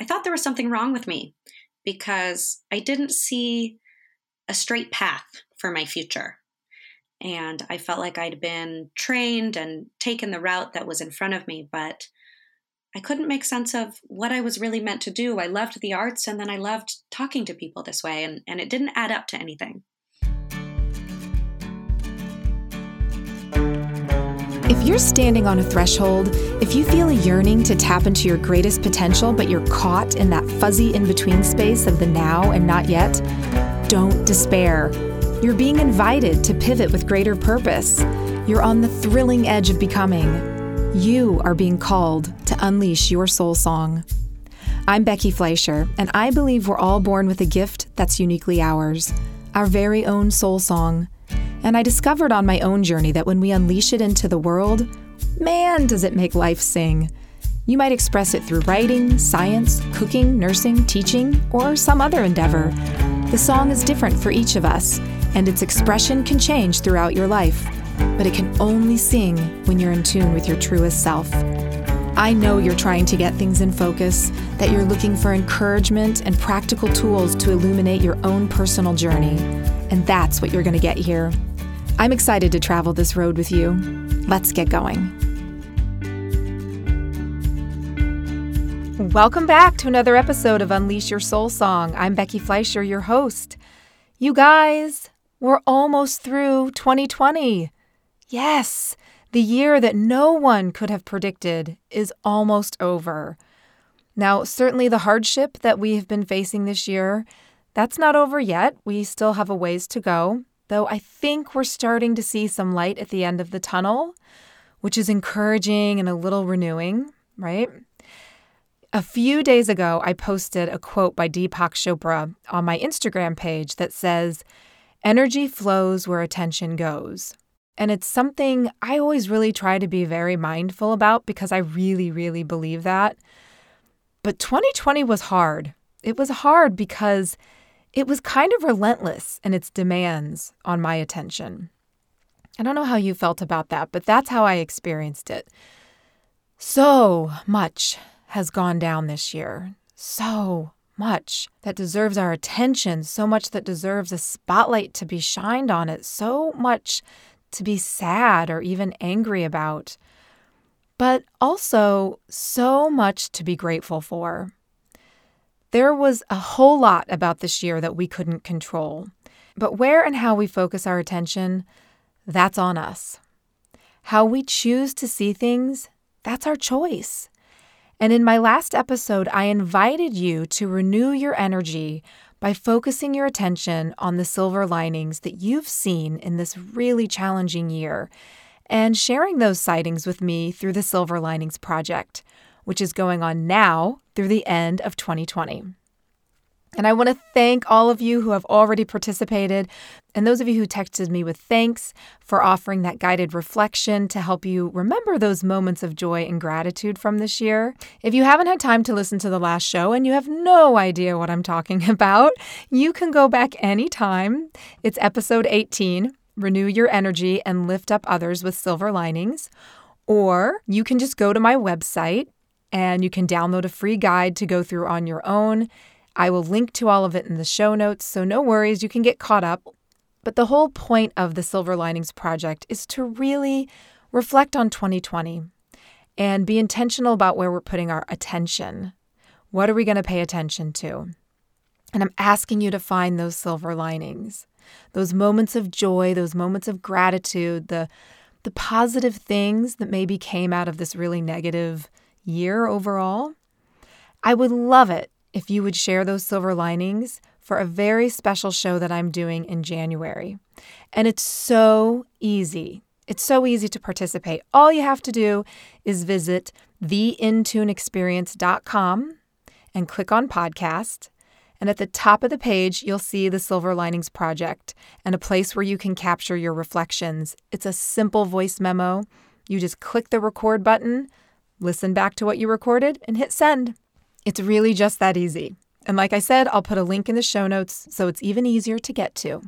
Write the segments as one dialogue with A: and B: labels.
A: I thought there was something wrong with me because I didn't see a straight path for my future. And I felt like I'd been trained and taken the route that was in front of me, but I couldn't make sense of what I was really meant to do. I loved the arts and then I loved talking to people this way, and, and it didn't add up to anything.
B: If you're standing on a threshold, if you feel a yearning to tap into your greatest potential, but you're caught in that fuzzy in between space of the now and not yet, don't despair. You're being invited to pivot with greater purpose. You're on the thrilling edge of becoming. You are being called to unleash your soul song. I'm Becky Fleischer, and I believe we're all born with a gift that's uniquely ours our very own soul song. And I discovered on my own journey that when we unleash it into the world, man, does it make life sing. You might express it through writing, science, cooking, nursing, teaching, or some other endeavor. The song is different for each of us, and its expression can change throughout your life, but it can only sing when you're in tune with your truest self. I know you're trying to get things in focus, that you're looking for encouragement and practical tools to illuminate your own personal journey, and that's what you're going to get here. I'm excited to travel this road with you. Let's get going. Welcome back to another episode of Unleash Your Soul Song. I'm Becky Fleischer, your host. You guys, we're almost through 2020. Yes, the year that no one could have predicted is almost over. Now, certainly the hardship that we have been facing this year, that's not over yet. We still have a ways to go though I think we're starting to see some light at the end of the tunnel, which is encouraging and a little renewing, right? A few days ago, I posted a quote by Deepak Chopra on my Instagram page that says, Energy flows where attention goes. And it's something I always really try to be very mindful about because I really, really believe that. But 2020 was hard. It was hard because it was kind of relentless in its demands on my attention. I don't know how you felt about that, but that's how I experienced it. So much has gone down this year. So much that deserves our attention, so much that deserves a spotlight to be shined on it, so much to be sad or even angry about, but also so much to be grateful for. There was a whole lot about this year that we couldn't control. But where and how we focus our attention, that's on us. How we choose to see things, that's our choice. And in my last episode, I invited you to renew your energy by focusing your attention on the silver linings that you've seen in this really challenging year and sharing those sightings with me through the Silver Linings Project, which is going on now through the end of 2020. And I want to thank all of you who have already participated, and those of you who texted me with thanks for offering that guided reflection to help you remember those moments of joy and gratitude from this year. If you haven't had time to listen to the last show and you have no idea what I'm talking about, you can go back anytime. It's episode 18 Renew Your Energy and Lift Up Others with Silver Linings. Or you can just go to my website, and you can download a free guide to go through on your own. I will link to all of it in the show notes, so no worries, you can get caught up. But the whole point of the Silver Linings Project is to really reflect on 2020 and be intentional about where we're putting our attention. What are we going to pay attention to? And I'm asking you to find those silver linings, those moments of joy, those moments of gratitude, the the positive things that maybe came out of this really negative year overall. I would love it if you would share those silver linings for a very special show that I'm doing in January. And it's so easy. It's so easy to participate. All you have to do is visit theintuneexperience.com and click on podcast. And at the top of the page, you'll see the Silver Linings Project and a place where you can capture your reflections. It's a simple voice memo. You just click the record button, listen back to what you recorded, and hit send. It's really just that easy. And like I said, I'll put a link in the show notes so it's even easier to get to.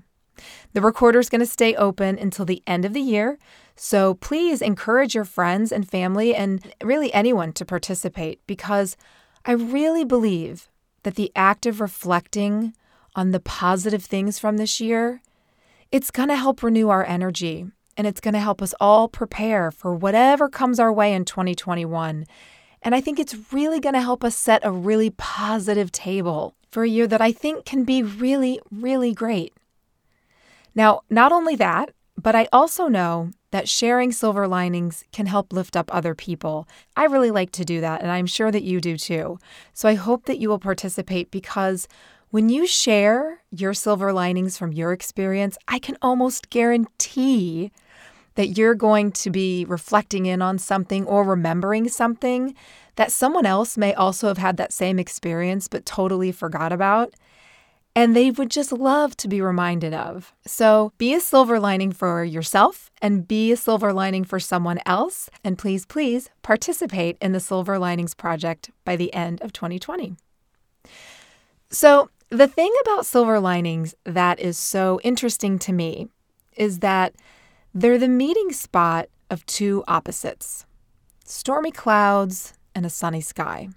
B: The recorder is going to stay open until the end of the year, so please encourage your friends and family and really anyone to participate because I really believe that the act of reflecting on the positive things from this year, it's going to help renew our energy and it's going to help us all prepare for whatever comes our way in 2021. And I think it's really going to help us set a really positive table for a year that I think can be really, really great. Now, not only that, but I also know that sharing silver linings can help lift up other people. I really like to do that, and I'm sure that you do too. So I hope that you will participate because when you share your silver linings from your experience, I can almost guarantee that you're going to be reflecting in on something or remembering something that someone else may also have had that same experience but totally forgot about. And they would just love to be reminded of. So be a silver lining for yourself and be a silver lining for someone else. And please, please participate in the Silver Linings Project by the end of 2020. So, the thing about silver linings that is so interesting to me is that they're the meeting spot of two opposites stormy clouds and a sunny sky.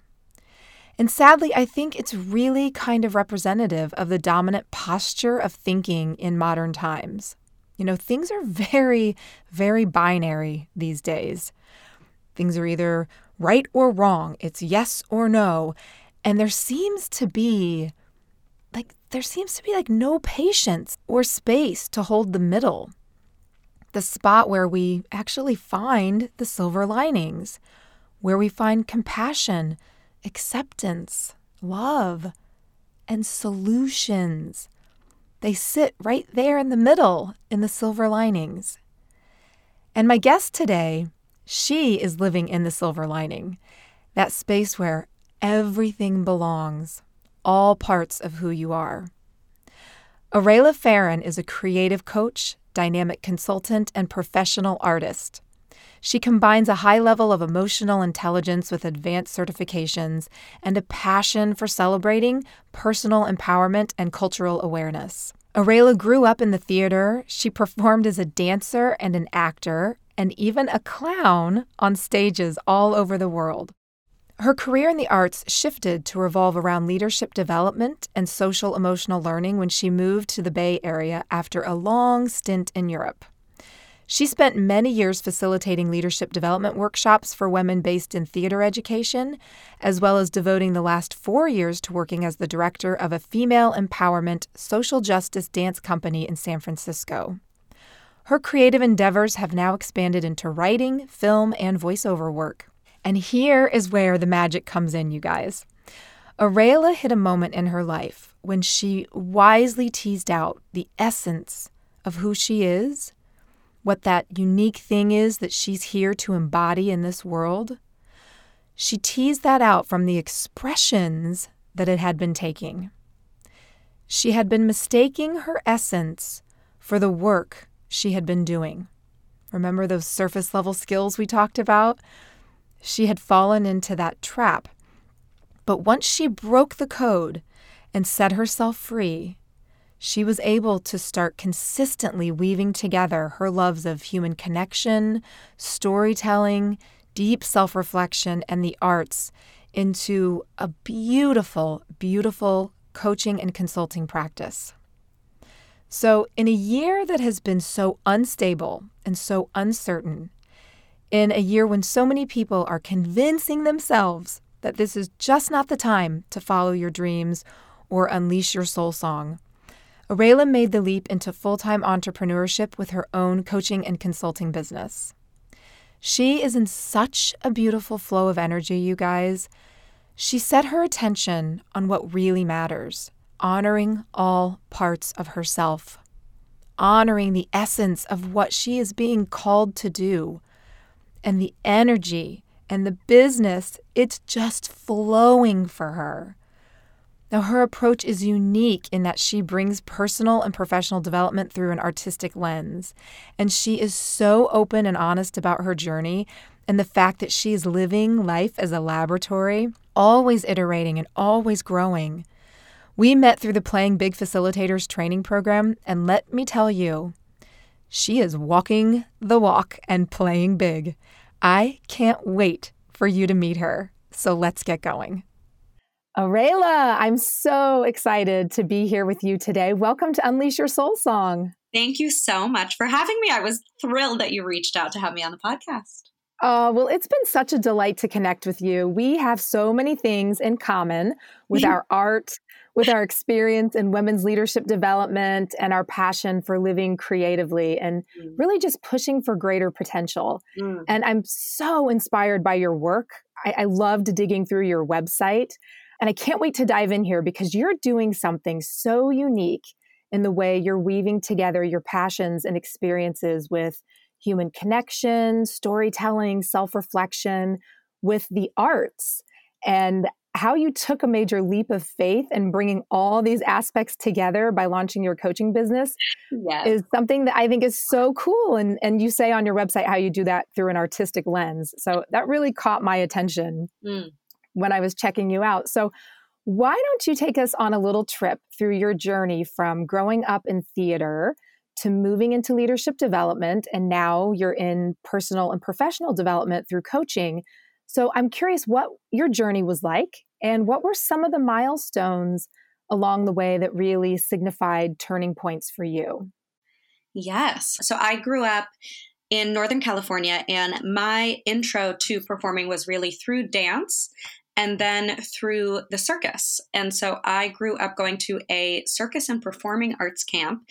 B: And sadly, I think it's really kind of representative of the dominant posture of thinking in modern times. You know, things are very, very binary these days. Things are either right or wrong, it's yes or no. And there seems to be like there seems to be like no patience or space to hold the middle. The spot where we actually find the silver linings, where we find compassion, acceptance, love, and solutions. They sit right there in the middle in the silver linings. And my guest today, she is living in the silver lining, that space where everything belongs all parts of who you are. Arayla Farron is a creative coach, dynamic consultant, and professional artist. She combines a high level of emotional intelligence with advanced certifications and a passion for celebrating personal empowerment and cultural awareness. Arayla grew up in the theater. She performed as a dancer and an actor, and even a clown on stages all over the world. Her career in the arts shifted to revolve around leadership development and social emotional learning when she moved to the Bay Area after a long stint in Europe. She spent many years facilitating leadership development workshops for women based in theater education, as well as devoting the last four years to working as the director of a female empowerment social justice dance company in San Francisco. Her creative endeavors have now expanded into writing, film, and voiceover work. And here is where the magic comes in, you guys. Arayla hit a moment in her life when she wisely teased out the essence of who she is, what that unique thing is that she's here to embody in this world. She teased that out from the expressions that it had been taking. She had been mistaking her essence for the work she had been doing. Remember those surface level skills we talked about? She had fallen into that trap. But once she broke the code and set herself free, she was able to start consistently weaving together her loves of human connection, storytelling, deep self reflection, and the arts into a beautiful, beautiful coaching and consulting practice. So, in a year that has been so unstable and so uncertain, in a year when so many people are convincing themselves that this is just not the time to follow your dreams or unleash your soul song. Arayla made the leap into full time entrepreneurship with her own coaching and consulting business. She is in such a beautiful flow of energy, you guys. She set her attention on what really matters, honoring all parts of herself, honoring the essence of what she is being called to do and the energy and the business, it's just flowing for her. Now, her approach is unique in that she brings personal and professional development through an artistic lens. And she is so open and honest about her journey and the fact that she is living life as a laboratory, always iterating and always growing. We met through the Playing Big Facilitators training program, and let me tell you, she is walking the walk and playing big. I can't wait for you to meet her. So let's get going. Arayla, I'm so excited to be here with you today. Welcome to Unleash Your Soul Song.
A: Thank you so much for having me. I was thrilled that you reached out to have me on the podcast.
B: Oh, well, it's been such a delight to connect with you. We have so many things in common with our art, with our experience in women's leadership development, and our passion for living creatively and mm. really just pushing for greater potential. Mm. And I'm so inspired by your work. I, I loved digging through your website. And I can't wait to dive in here because you're doing something so unique in the way you're weaving together your passions and experiences with human connection, storytelling, self reflection, with the arts. And how you took a major leap of faith and bringing all these aspects together by launching your coaching business yes. is something that I think is so cool. And, and you say on your website how you do that through an artistic lens. So that really caught my attention. Mm when I was checking you out. So, why don't you take us on a little trip through your journey from growing up in theater to moving into leadership development? And now you're in personal and professional development through coaching. So, I'm curious what your journey was like and what were some of the milestones along the way that really signified turning points for you?
A: Yes. So, I grew up in Northern California, and my intro to performing was really through dance and then through the circus. And so I grew up going to a circus and performing arts camp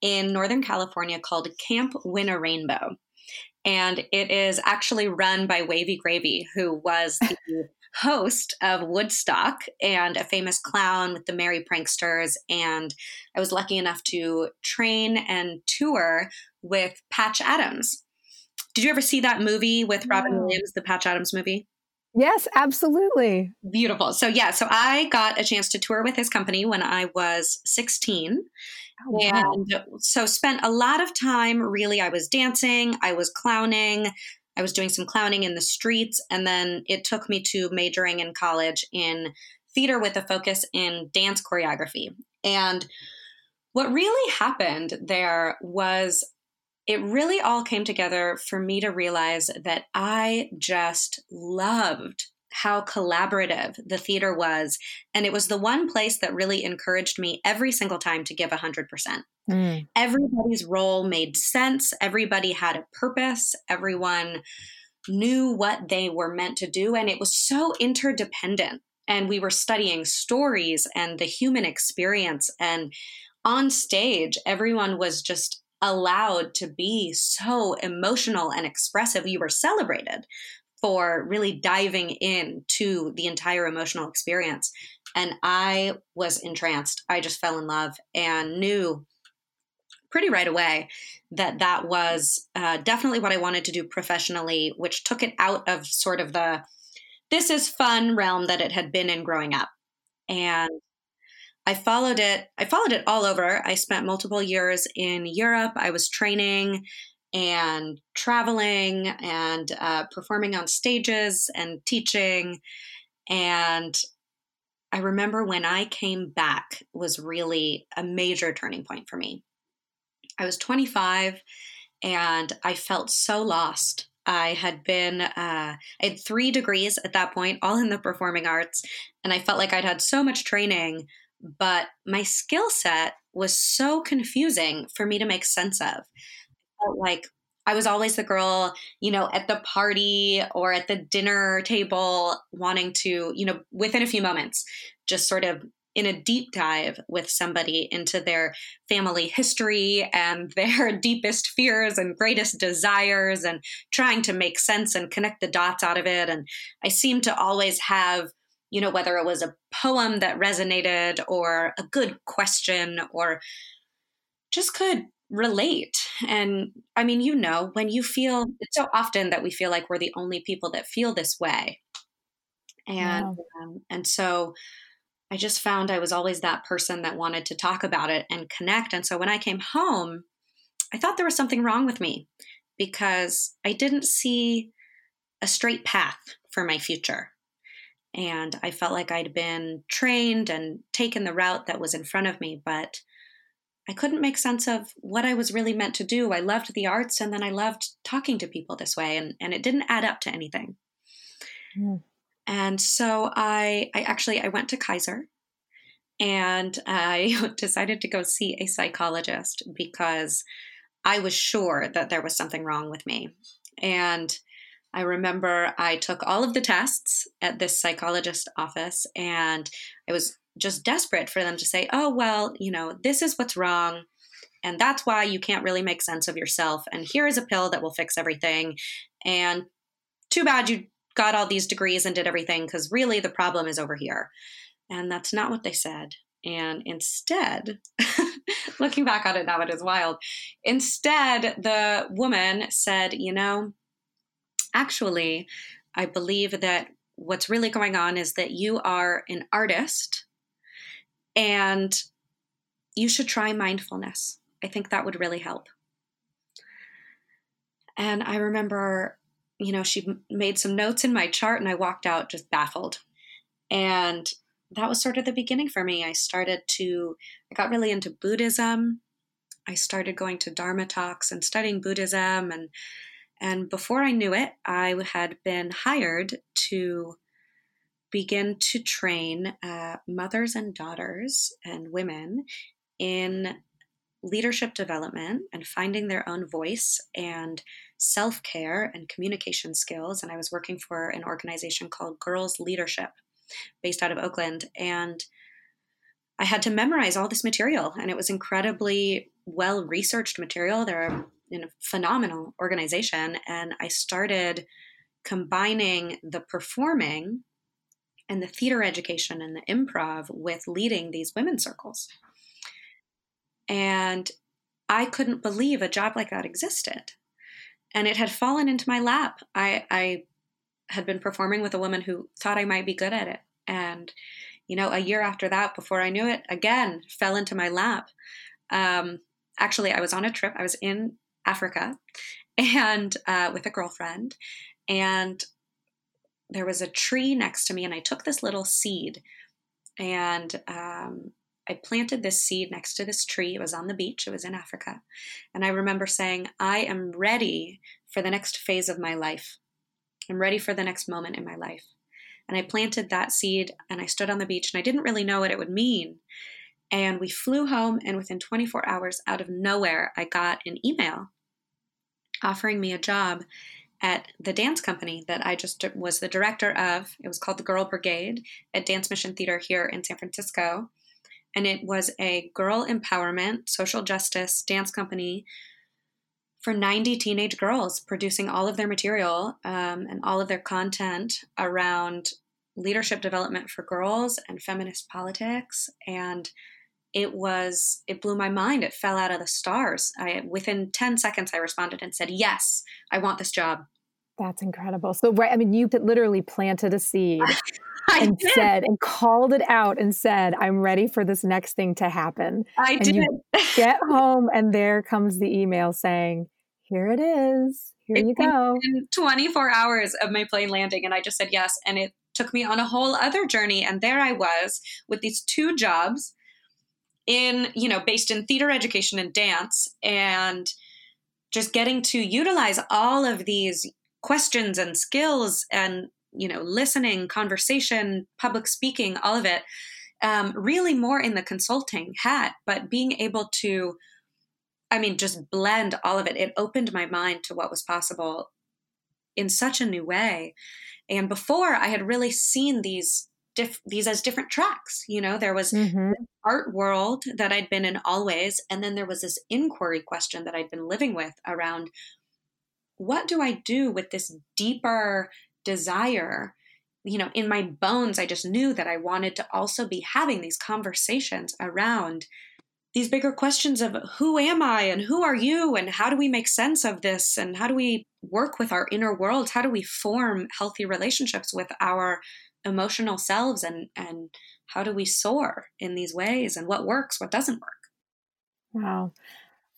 A: in Northern California called Camp Winnarainbow. And it is actually run by Wavy Gravy, who was the host of Woodstock and a famous clown with the Merry Pranksters. And I was lucky enough to train and tour with Patch Adams. Did you ever see that movie with Robin Williams, the Patch Adams movie?
B: Yes, absolutely.
A: Beautiful. So, yeah, so I got a chance to tour with his company when I was 16. Oh, wow. And uh, so spent a lot of time really I was dancing, I was clowning, I was doing some clowning in the streets and then it took me to majoring in college in theater with a focus in dance choreography. And what really happened there was it really all came together for me to realize that I just loved how collaborative the theater was. And it was the one place that really encouraged me every single time to give 100%. Mm. Everybody's role made sense, everybody had a purpose, everyone knew what they were meant to do. And it was so interdependent. And we were studying stories and the human experience. And on stage, everyone was just allowed to be so emotional and expressive. You were celebrated for really diving into the entire emotional experience. And I was entranced. I just fell in love and knew pretty right away that that was uh, definitely what I wanted to do professionally, which took it out of sort of the this is fun realm that it had been in growing up. And I followed it. I followed it all over. I spent multiple years in Europe. I was training and traveling and uh, performing on stages and teaching. And I remember when I came back was really a major turning point for me. I was 25 and I felt so lost. I had been, uh, I had three degrees at that point, all in the performing arts, and I felt like I'd had so much training, but my skill set was so confusing for me to make sense of. Felt like I was always the girl, you know, at the party or at the dinner table wanting to, you know, within a few moments, just sort of in a deep dive with somebody into their family history and their deepest fears and greatest desires and trying to make sense and connect the dots out of it. And I seem to always have you know, whether it was a poem that resonated or a good question or just could relate. And I mean, you know, when you feel it's so often that we feel like we're the only people that feel this way. And yeah. um, and so I just found I was always that person that wanted to talk about it and connect. And so when I came home, I thought there was something wrong with me because I didn't see a straight path for my future. And I felt like I'd been trained and taken the route that was in front of me, but I couldn't make sense of what I was really meant to do. I loved the arts and then I loved talking to people this way, and, and it didn't add up to anything. Mm. And so I, I actually I went to Kaiser and I decided to go see a psychologist because I was sure that there was something wrong with me. And I remember I took all of the tests at this psychologist office and I was just desperate for them to say, oh, well, you know, this is what's wrong. And that's why you can't really make sense of yourself. And here is a pill that will fix everything. And too bad you got all these degrees and did everything because really the problem is over here. And that's not what they said. And instead, looking back on it now, it is wild. Instead, the woman said, You know, actually, I believe that what's really going on is that you are an artist and you should try mindfulness. I think that would really help. And I remember, you know, she made some notes in my chart and I walked out just baffled. And that was sort of the beginning for me. I started to, I got really into Buddhism. I started going to Dharma talks and studying Buddhism. And, and before I knew it, I had been hired to begin to train uh, mothers and daughters and women in leadership development and finding their own voice and self care and communication skills. And I was working for an organization called Girls Leadership based out of Oakland. And I had to memorize all this material, and it was incredibly well researched material. They're a phenomenal organization. And I started combining the performing and the theater education and the improv with leading these women's circles. And I couldn't believe a job like that existed. And it had fallen into my lap. I, I had been performing with a woman who thought I might be good at it. And, you know, a year after that, before I knew it, again, fell into my lap. Um, actually, I was on a trip. I was in Africa and uh, with a girlfriend. And there was a tree next to me, and I took this little seed and um, I planted this seed next to this tree. It was on the beach, it was in Africa. And I remember saying, I am ready for the next phase of my life. I'm ready for the next moment in my life. And I planted that seed and I stood on the beach and I didn't really know what it would mean. And we flew home, and within 24 hours, out of nowhere, I got an email offering me a job at the dance company that I just was the director of. It was called the Grrrl Brigade at Dance Mission Theater here in San Francisco. And it was a girl empowerment, social justice dance company for 90 teenage girls, producing all of their material um, and all of their content around leadership development for girls and feminist politics. And it was it blew my mind. It fell out of the stars. I within 10 seconds i responded and said yes i want this job.
B: That's incredible. So right i mean you literally planted a seed and did. said and called it out and said i'm ready for this next thing to happen.
A: I
B: and
A: did.
B: get home and there comes the email saying here it is. Here it you go.
A: 24 hours of my plane landing and i just said yes. And it took me on a whole other journey. And there i was with these two jobs in you know based in theater education and dance and just getting to utilize all of these questions and skills and you know listening conversation public speaking all of it um, really more in the consulting hat but being able to i mean just blend all of it. It opened my mind to what was possible in such a new way. And before i had really seen these diff- these as different tracks. You know, there was mm-hmm. art world that I'd been in always, and then there was this inquiry question that I'd been living with around what do I do with this deeper desire? You know, in my bones, I just knew that I wanted to also be having these conversations around these bigger questions of who am I and who are you and how do we make sense of this and how do we work with our inner world? How do we form healthy relationships with our emotional selves and and how do we soar in these ways and what works what doesn't work
B: wow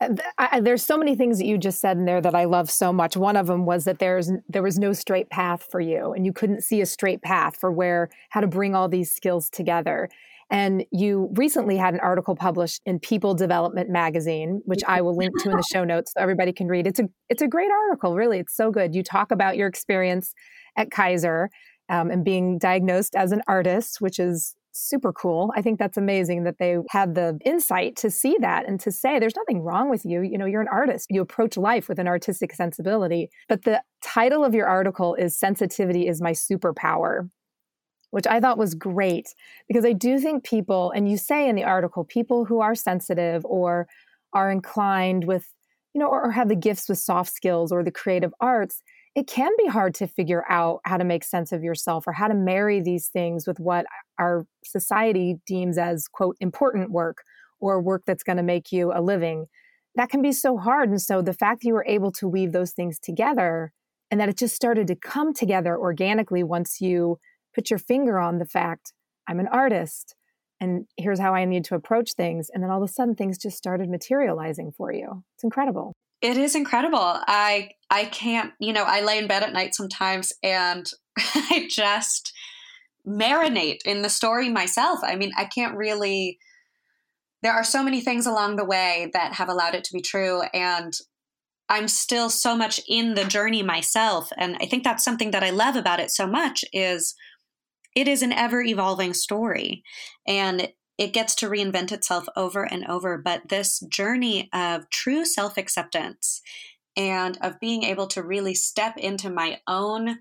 B: uh, I, there's so many things that you just said in there that I love so much. One of them was that there's there was no straight path for you, and you couldn't see a straight path for where how to bring all these skills together. And you recently had an article published in People Development magazine, which I will link to in the show notes so everybody can read. It's a it's a great article, really. It's so good. You talk about your experience at Kaiser um, and being diagnosed as an artist, which is super cool. I think that's amazing that they had the insight to see that and to say there's nothing wrong with you. You know, you're an artist. You approach life with an artistic sensibility. But the title of your article is Sensitivity is My Superpower. Which I thought was great because I do think people, and you say in the article, people who are sensitive or are inclined with, you know, or, or have the gifts with soft skills or the creative arts, it can be hard to figure out how to make sense of yourself or how to marry these things with what our society deems as quote important work or work that's going to make you a living. That can be so hard and so the fact that you were able to weave those things together and that it just started to come together organically once you put your finger on the fact i'm an artist and here's how i need to approach things and then all of a sudden things just started materializing for you. It's incredible
A: it is incredible. I I can't, you know, I lay in bed at night sometimes and I just marinate in the story myself. I mean, I can't really there are so many things along the way that have allowed it to be true and I'm still so much in the journey myself and I think that's something that I love about it so much is it is an ever evolving story and it gets to reinvent itself over and over. But this journey of true self acceptance and of being able to really step into my own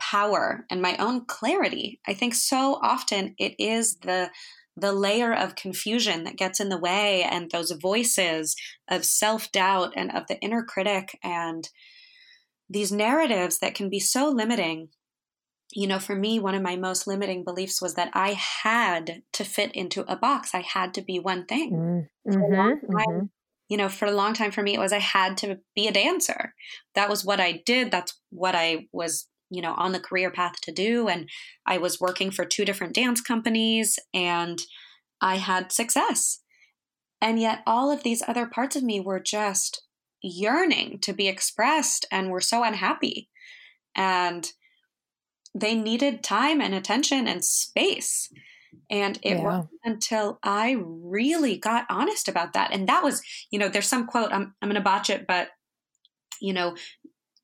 A: power and my own clarity, I think so often it is the the layer of confusion that gets in the way and those voices of self-doubt and of the inner critic and these narratives that can be so limiting you know, for me, one of my most limiting beliefs was that I had to fit into a box. I had to be one thing. Mm-hmm, time, mm-hmm. You know, for a long time for me, it was I had to be a dancer. That was what I did. That's what I was, you know, on the career path to do. And I was working for two different dance companies and I had success. And yet, all of these other parts of me were just yearning to be expressed and were so unhappy. And they needed time and attention and space. And it yeah. wasn't until I really got honest about that. And that was, you know, there's some quote, I'm, I'm going to botch it, but, you know,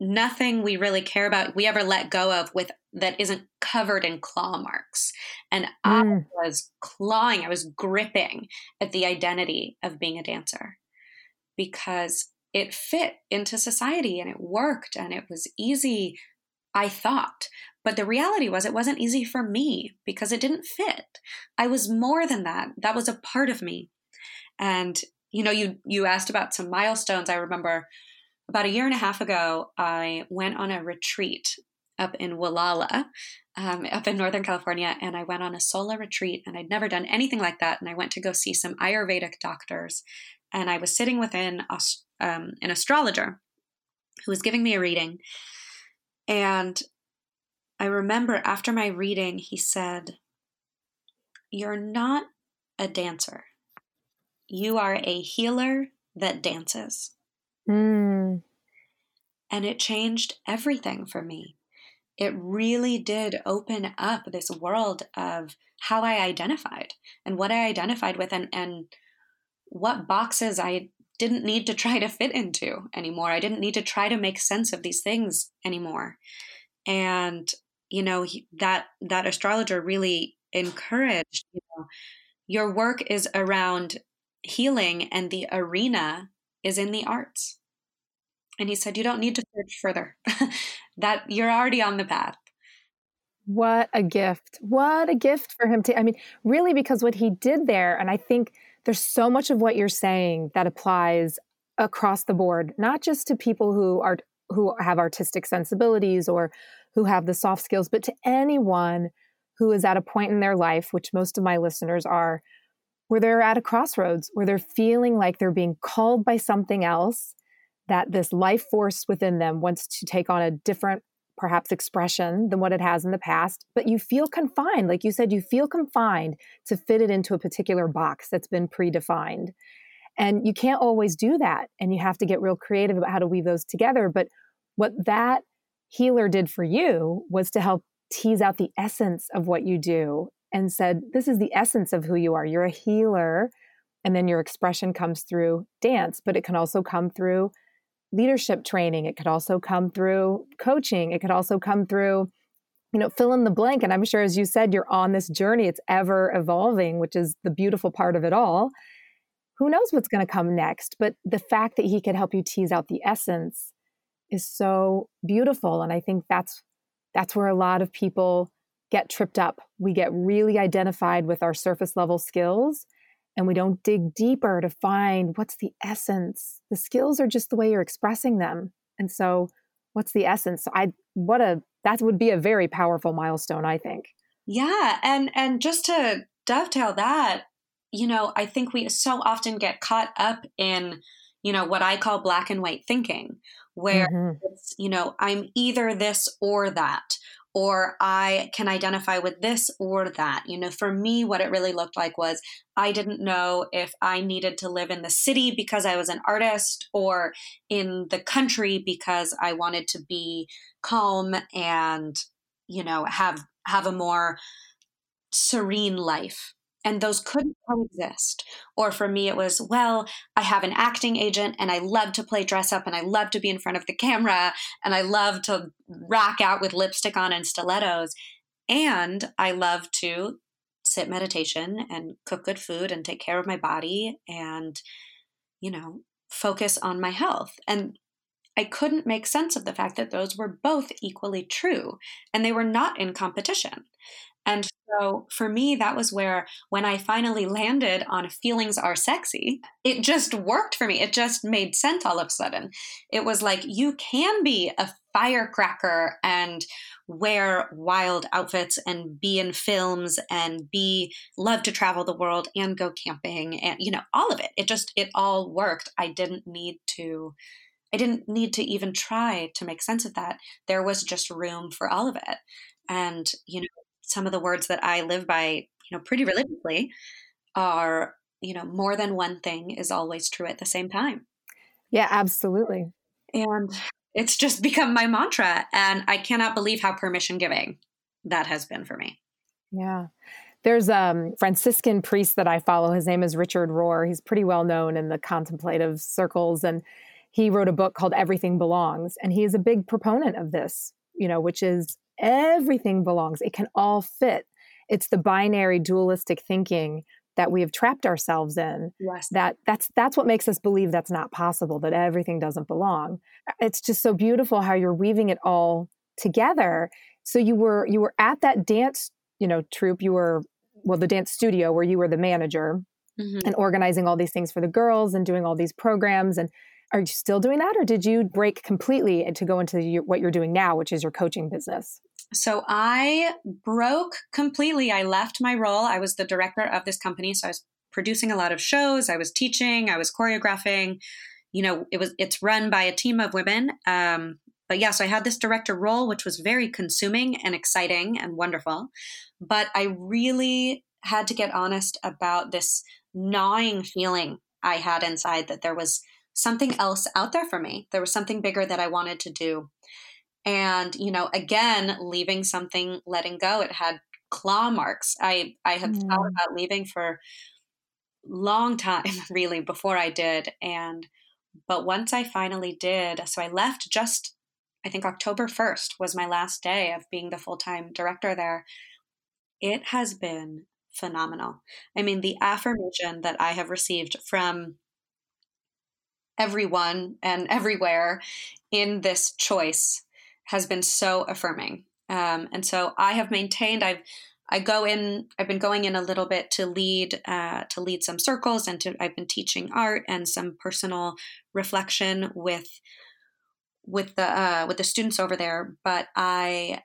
A: nothing we really care about, we ever let go of with that isn't covered in claw marks. And mm. I was clawing, I was gripping at the identity of being a dancer because it fit into society and it worked and it was easy, I thought. But the reality was, it wasn't easy for me because it didn't fit. I was more than that. That was a part of me. And you know, you you asked about some milestones. I remember about a year and a half ago, I went on a retreat up in Gualala, um, up in Northern California, and I went on a solo retreat, and I'd never done anything like that. And I went to go see some Ayurvedic doctors, and I was sitting with an, um, an astrologer who was giving me a reading, and I remember after my reading, he said, You're not a dancer. You are a healer that dances. Mm. And it changed everything for me. It really did open up this world of how I identified and what I identified with and, and what boxes I didn't need to try to fit into anymore. I didn't need to try to make sense of these things anymore. And you know he, that that astrologer really encouraged you know your work is around healing and the arena is in the arts. And he said you don't need to search further. That you're already on the path.
B: What a gift. What a gift for him to i mean really because what he did there and i think there's so much of what you're saying that applies across the board not just to people who are who have artistic sensibilities or who have the soft skills, but to anyone who is at a point in their life, which most of my listeners are, where they're at a crossroads, where they're feeling like they're being called by something else, that this life force within them wants to take on a different, perhaps, expression than what it has in the past, but you feel confined. Like you said, you feel confined to fit it into a particular box that's been predefined. And you can't always do that. And you have to get real creative about how to weave those together. But what that healer did for you was to help tease out the essence of what you do and said, This is the essence of who you are. You're a healer. And then your expression comes through dance, but it can also come through leadership training. It could also come through coaching. It could also come through you know, fill in the blank. And I'm sure, as you said, you're on this journey, it's ever evolving, which is the beautiful part of it all. Who knows what's going to come next? But the fact that he could help you tease out the essence is so beautiful. And I think that's that's where a lot of people get tripped up. We get really identified with our surface level skills and we don't dig deeper to find what's the essence. The skills are just the way you're expressing them. And so what's the essence? So I what a that would be a very powerful milestone, I think.
A: Yeah, and and just to dovetail that, you know, I think we so often get caught up in, you know, what I call black and white thinking, where mm-hmm. it's, you know, I'm either this or that, or I can identify with this or that. You know, for me, what it really looked like was I didn't know if I needed to live in the city because I was an artist or in the country because I wanted to be calm and, you know, have have a more serene life and those couldn't coexist. Or for me, it was, well, I have an acting agent and I love to play dress up and I love to be in front of the camera and I love to rock out with lipstick on and stilettos. And I love to sit meditation and cook good food and take care of my body and, you know, focus on my health. And I couldn't make sense of the fact that those were both equally true and they were not in competition. And so for me, that was where when I finally landed on feelings are sexy, it just worked for me. It just made sense all of a sudden. It was like you can be a firecracker and wear wild outfits and be in films and be love to travel the world and go camping and you know all of it it just it all worked i didn't need to i didn't need to even try to make sense of that there was just room for all of it and you know some of the words that I live by, you know, pretty religiously are, you know, more than one thing is always true at the same time.
B: Yeah, absolutely.
A: And it's just become my mantra. And I cannot believe how permission giving that has been for me.
B: Yeah. There's a Franciscan priest that I follow. His name is Richard Rohr. He's pretty well known in the contemplative circles. And he wrote a book called Everything Belongs. And he is a big proponent of this, you know, which is everything belongs. It can all fit. It's the binary dualistic thinking that we have trapped ourselves in.
A: Yes.
B: That that's that's what makes us believe that's not possible, that everything doesn't belong. It's just so beautiful how you're weaving it all together. So you were you were at that dance, you know, troupe, you were well, the dance studio where you were the manager mm-hmm. and organizing all these things for the girls and doing all these programs and are you still doing that or did you break completely to go into what you're doing now which is your coaching business
A: so I broke completely. I left my role. I was the director of this company, so I was producing a lot of shows. I was teaching. I was choreographing. You know, it was it's run by a team of women. Um, but yeah, so I had this director role, which was very consuming and exciting and wonderful. But I really had to get honest about this gnawing feeling I had inside that there was something else out there for me. There was something bigger that I wanted to do and you know again leaving something letting go it had claw marks i i had mm. thought about leaving for long time really before i did and but once i finally did so i left just i think october 1st was my last day of being the full-time director there it has been phenomenal i mean the affirmation that i have received from everyone and everywhere in this choice has been so affirming. Um, and so I have maintained. I've I go in. I've been going in a little bit to lead uh, to lead some circles, and to I've been teaching art and some personal reflection with with the uh, with the students over there. But I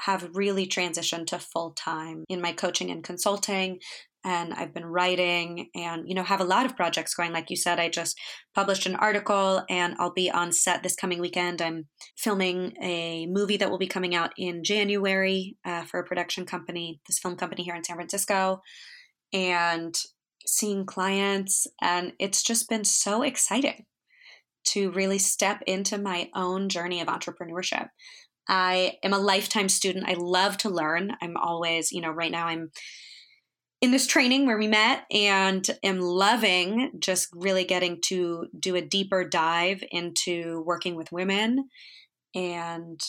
A: have really transitioned to full time in my coaching and consulting and I've been writing and you know have a lot of projects going like you said I just published an article and I'll be on set this coming weekend I'm filming a movie that will be coming out in January uh, for a production company this film company here in San Francisco and seeing clients and it's just been so exciting to really step into my own journey of entrepreneurship I am a lifetime student. I love to learn. I'm always, you know, right now I'm in this training where we met and am loving just really getting to do a deeper dive into working with women and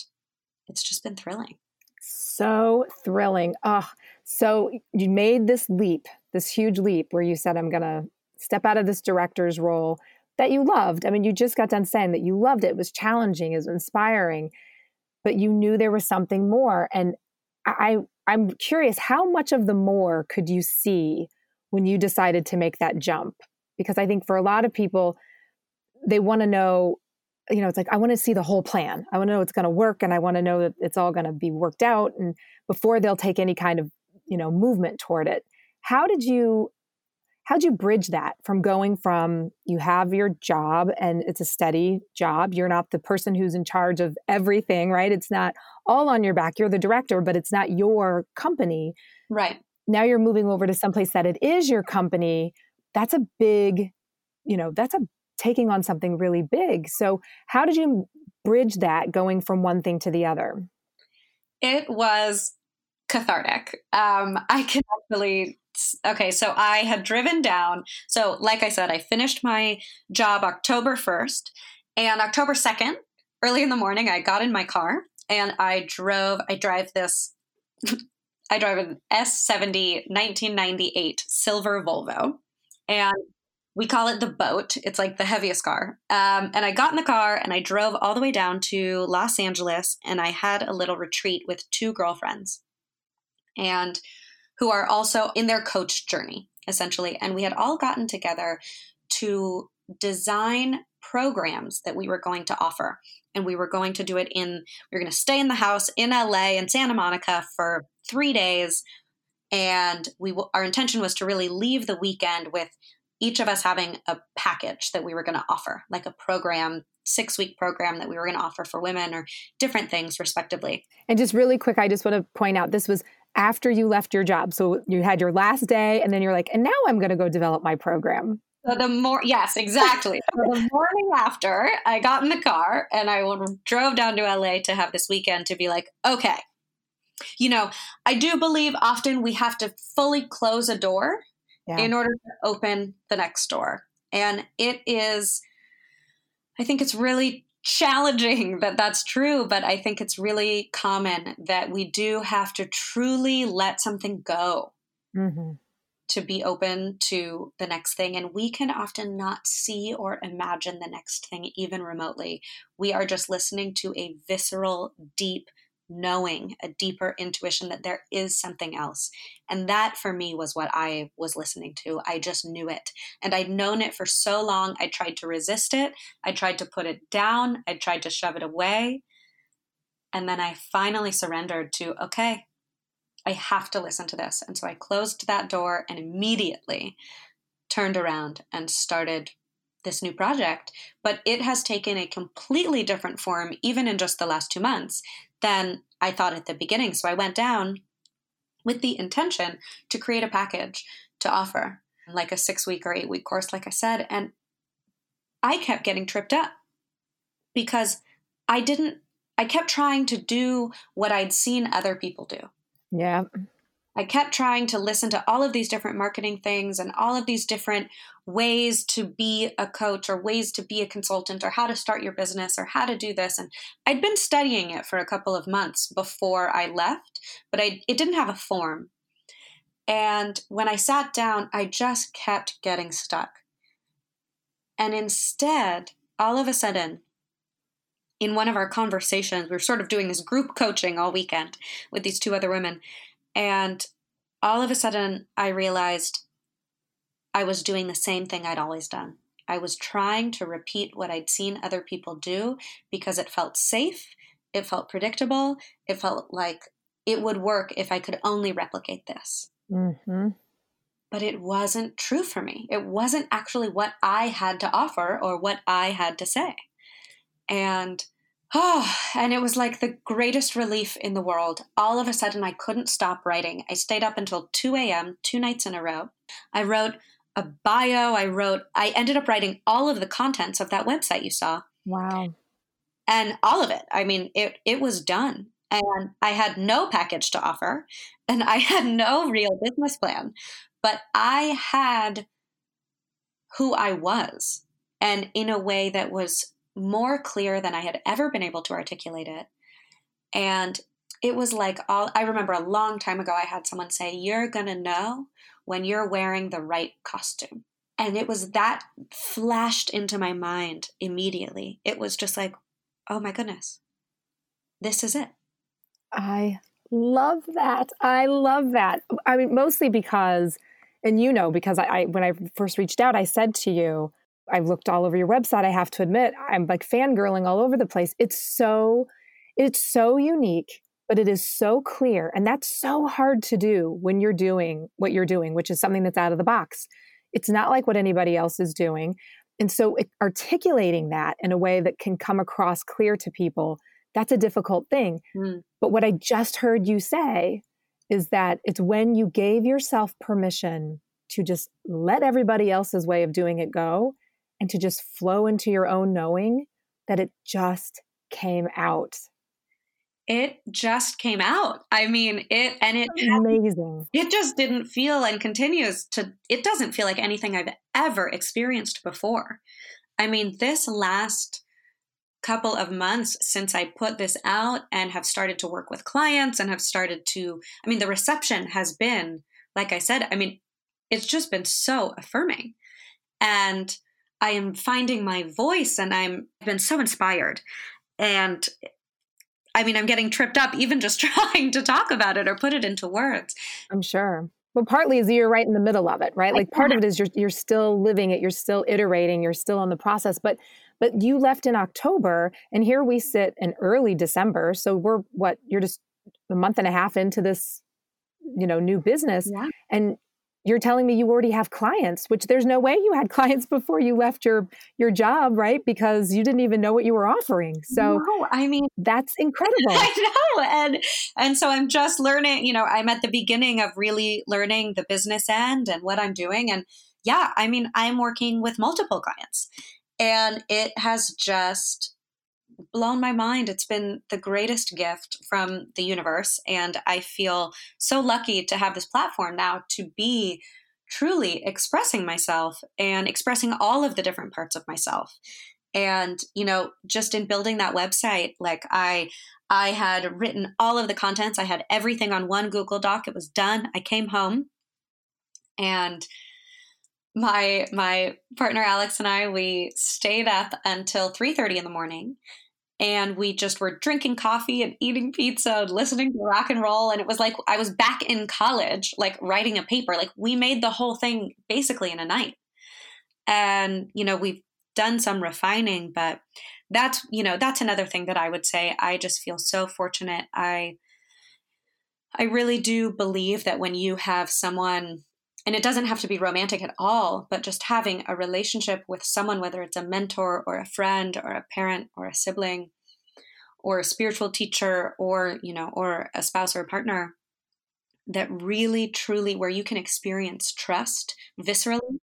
A: it's just been thrilling
B: So thrilling. Oh, so you made this leap, this huge leap where you said, I'm going to step out of this director's role that you loved. I mean, you just got done saying that you loved it. It was challenging, it was inspiring, but you knew there was something more. And I, I'm curious, how much of the more could you see when you decided to make that jump? Because I think for a lot of people, they want to know, you know, it's like, I want to see the whole plan. I want to know it's going to work and I want to know that it's all going to be worked out. And before they'll take any kind of, you know, movement toward it. How did you how'd you bridge that from going from you have your job and it's a steady job you're not the person who's in charge of everything right? It's not all on your back you're the director but it's not your company.
A: Right.
B: Now you're moving over to someplace that it is your company. That's a big you know that's a taking on something really big. So how did you bridge that going from one thing to the other?
A: It was cathartic um, i can actually okay, so I had driven down. So, like I said, I finished my job October 1st. And October 2nd, early in the morning, I got in my car and I drove, I drive this, I drive an S70 1998 silver Volvo. And we call it the boat. It's like the heaviest car. Um, and I got in the car and I drove all the way down to Los Angeles and I had a little retreat with two girlfriends. And who are also in their coach journey, essentially. And we had all gotten together to design programs that we were going to offer. And we were going to do it in, we were going to stay in the house in LA and Santa Monica for three days. And we, our intention was to really leave the weekend with each of us having a package that we were going to offer, like a program, six week program that we were going to offer for women or different things, respectively.
B: And just really quick, I just want to point out this was after you left your job. So you had your last day, and then you're like, and now I'm going to go develop my program.
A: So the more, yes, exactly. so the morning after, I got in the car and I drove down to LA to have this weekend to be like, okay, you know, I do believe often we have to fully close a door yeah. in order to open the next door. And it is, I think it's really challenging that that's true, but I think it's really common that we do have to truly let something go mm-hmm. to be open to the next thing. And we can often not see or imagine the next thing, even remotely. We are just listening to a visceral, deep, knowing, a deeper intuition that there is something else. And that for me was what I was listening to. I just knew it. And I'd known it for so long. I tried to resist it. I tried to put it down. I tried to shove it away. And then I finally surrendered to, okay, I have to listen to this. And so I closed that door and immediately turned around and started this new project. But it has taken a completely different form, even in just the last two months, than I thought at the beginning. So I went down with the intention to create a package to offer, like a six week or eight week course, like I said. And I kept getting tripped up because I didn't, I kept trying to do what I'd seen other people do.
B: Yeah.
A: I kept trying to listen to all of these different marketing things and all of these different ways to be a coach or ways to be a consultant or how to start your business or how to do this. And I'd been studying it for a couple of months before I left, but I, it didn't have a form. And when I sat down, I just kept getting stuck. And instead, all of a sudden, in one of our conversations, we were sort of doing this group coaching all weekend with these two other women. And all of a sudden, I realized I was doing the same thing I'd always done. I was trying to repeat what I'd seen other people do because it felt safe, it felt predictable, it felt like it would work if I could only replicate this. Mm-hmm. But it wasn't true for me. It wasn't actually what I had to offer or what I had to say. And Oh, and it was like the greatest relief in the world. All of a sudden, I couldn't stop writing. I stayed up until 2 a.m., two nights in a row. I wrote a bio. I wrote, I ended up writing all of the contents of that website you saw.
B: Wow.
A: And all of it. I mean, it, it was done. And I had no package to offer, and I had no real business plan. But I had who I was, and in a way that was more clear than I had ever been able to articulate it. And it was like all I remember a long time ago I had someone say you're to know when you're wearing the right costume. And it was that flashed into my mind immediately. It was just like, oh my goodness, this is it.
B: I love that. I love that. I mean, mostly because, and you know, because I, I when I first reached out, I said to you, I've looked all over your website. I have to admit, I'm like fangirling all over the place. It's so, it's so unique, but it is so clear. And that's so hard to do when you're doing what you're doing, which is something that's out of the box. It's not like what anybody else is doing. And so it, articulating that in a way that can come across clear to people, that's a difficult thing. Mm. But what I just heard you say is that it's when you gave yourself permission to just let everybody else's way of doing it go and to just flow into your own knowing that it just came out.
A: It just came out. I mean, it and it
B: amazing.
A: It just didn't feel and continues to it doesn't feel like anything I've ever experienced before. I mean, this last couple of months since I put this out and have started to work with clients and have started to I mean, the reception has been like I said, I mean, it's just been so affirming. And I am finding my voice and I'm I've been so inspired. And I mean, I'm getting tripped up even just trying to talk about it or put it into words.
B: I'm sure. Well, partly is you're right in the middle of it, right? Like part of it is you're you're still living it, you're still iterating, you're still on the process. But but you left in October, and here we sit in early December. So we're what you're just a month and a half into this, you know, new business, yeah. and you're telling me you already have clients which there's no way you had clients before you left your your job right? Because you didn't even know what you were offering. So
A: no, i mean
B: that's incredible.
A: i know and and so i'm just learning you know i'm at the beginning of really learning the business end and what i'm doing and yeah i mean i'm working with multiple clients and it has just blown my mind. It's been the greatest gift from the universe. And I feel so lucky to have this platform now to be truly expressing myself and expressing all of the different parts of myself. And, you know, just in building that website, like I, I had written all of the contents. I had everything on one Google Doc. It was done. I came home and my my partner Alex and I we stayed up until 3:30 in the morning and we just were drinking coffee and eating pizza and listening to rock and roll and it was like i was back in college like writing a paper. Like we made the whole thing basically in a night. And you know we've done some refining but that's you know that's another thing that i would say. I just feel so fortunate. I i really do believe that when you have someone and it doesn't have to be romantic at all, but just having a relationship with someone, whether it's a mentor or a friend or a parent or a sibling or a spiritual teacher or, you know, or a spouse or a partner that really truly where you can experience trust viscerally,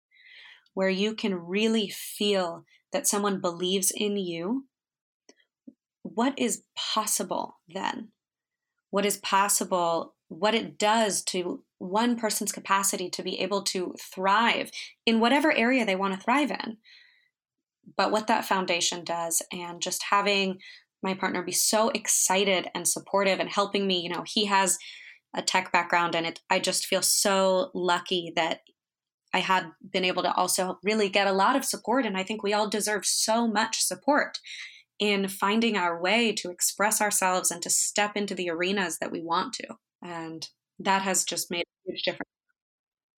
A: where you can really feel that someone believes in you. What is possible then? What is possible what it does to one person's capacity to be able to thrive in whatever area they want to thrive in. But what that foundation does, and just having my partner be so excited and supportive and helping me, you know, he has a tech background, and it, I just feel so lucky that I had been able to also really get a lot of support. And I think we all deserve so much support in finding our way to express ourselves and to step into the arenas that we want to. And that has just made a huge difference.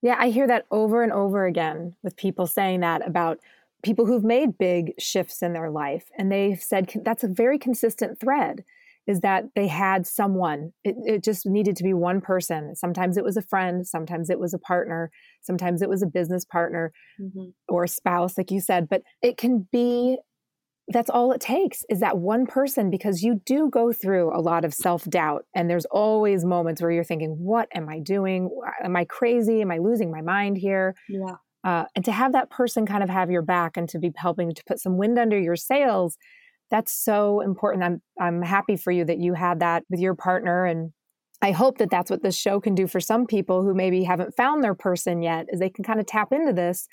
B: Yeah, I hear that over and over again with people saying that about people who've made big shifts in their life. And they've said that's a very consistent thread is that they had someone. It, it, just needed to be one person. Sometimes it was a friend, sometimes it was a partner, sometimes it was a business partner mm-hmm. or a spouse, like you said. But it can be that's all it takes is that one person because you do go through a lot of self-doubt and there's always moments where you're thinking what am i doing? Am i crazy? Am i losing my mind here?
A: Yeah.
B: Uh, and to have that person kind of have your back and to be helping to put some wind under your sails that's so important. I'm i'm happy for you that you had that with your partner and i hope that that's what this show can do for some people who maybe haven't found their person yet is they can kind of tap into this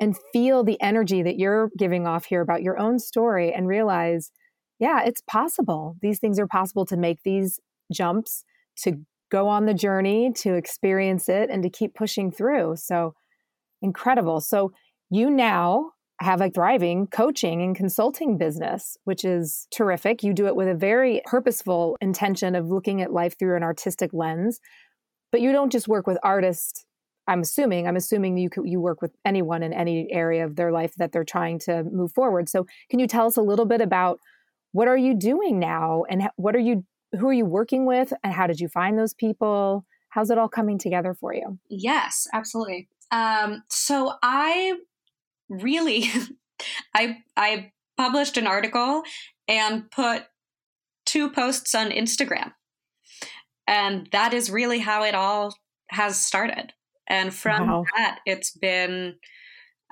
B: and feel the energy that you're giving off here about your own story and realize, yeah, it's possible. These things are possible to make these jumps to go on the journey, to experience it, and to keep pushing through. So incredible. So you now have a thriving coaching and consulting business, which is terrific. You do it with a very purposeful intention of looking at life through an artistic lens. But you don't just work with artists. I'm assuming. I'm assuming you you work with anyone in any area of their life that they're trying to move forward. So, can you tell us a little bit about what are you doing now, and what are you who are you working with, and how did you find those people? How's it all coming together for you?
A: Yes, absolutely. Um, so I really I I published an article and put two posts on Instagram. And that is really how it all has started. And from wow. that, it's been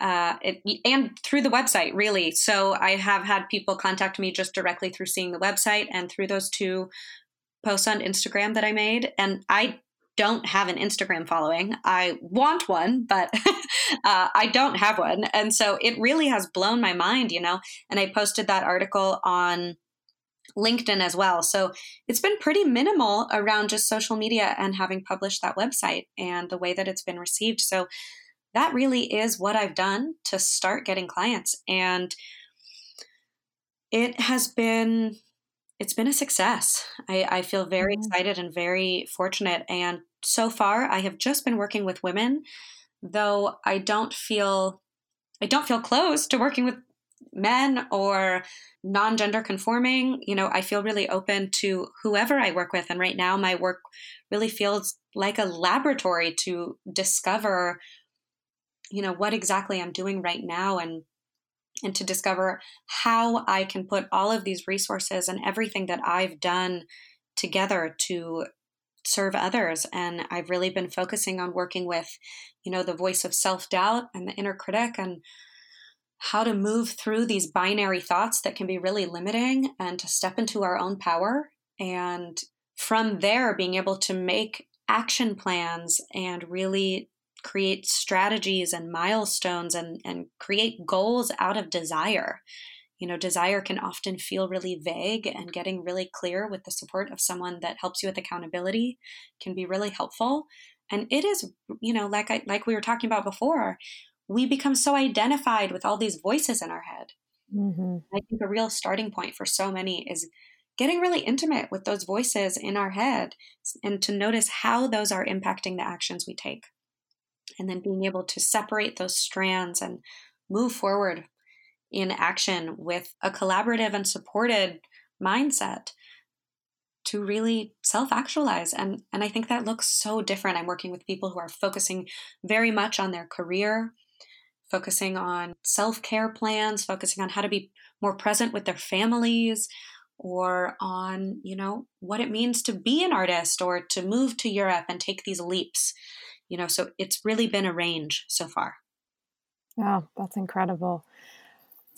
A: uh, it, and through the website, really. So I have had people contact me just directly through seeing the website and through those two posts on Instagram that I made. And I don't have an Instagram following. I want one, but uh, I don't have one. And so it really has blown my mind, you know. And I posted that article on LinkedIn as well. So it's been pretty minimal around just social media and having published that website and the way that it's been received. So that really is what I've done to start getting clients. And it has been it's been a success. I, I feel very mm-hmm. excited and very fortunate. And so far I have just been working with women, though I don't feel I don't feel close to working with men or non-gender conforming. You know, I feel really open to whoever I work with and right now my work really feels like a laboratory to discover you know what exactly I'm doing right now and and to discover how I can put all of these resources and everything that I've done together to serve others and i've really been focusing on working with you know the voice of self-doubt and the inner critic and how to move through these binary thoughts that can be really limiting and to step into our own power and from there being able to make action plans and really create strategies and milestones and, and create goals out of desire you know, desire can often feel really vague, and getting really clear with the support of someone that helps you with accountability can be really helpful. And it is, you know, like I like we were talking about before, we become so identified with all these voices in our head. Mm-hmm. I think a real starting point for so many is getting really intimate with those voices in our head and to notice how those are impacting the actions we take. And then being able to separate those strands and move forward in action with a collaborative and supported mindset to really self-actualize and and I think that looks so different. I'm working with people who are focusing very much on their career, focusing on self-care plans, focusing on how to be more present with their families or on, you know, what it means to be an artist or to move to Europe and take these leaps. You know, so it's really been a range so far.
B: Oh, that's incredible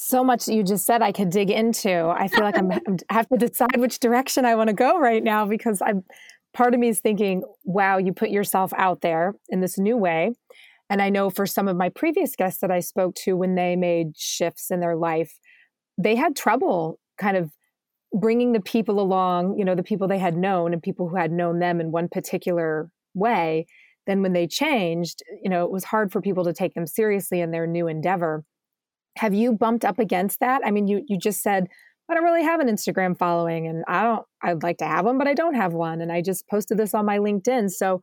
B: so much you just said I could dig into. I feel like I'm, I have to decide which direction I want to go right now because I'm part of me is thinking, wow, you put yourself out there in this new way. And I know for some of my previous guests that I spoke to when they made shifts in their life, they had trouble kind of bringing the people along, you know, the people they had known and people who had known them in one particular way. Then when they changed, you know, it was hard for people to take them seriously in their new endeavor. Have you bumped up against that? I mean, you you just said I don't really have an Instagram following and I don't I'd like to have one, but I don't have one. And I just posted this on my LinkedIn. So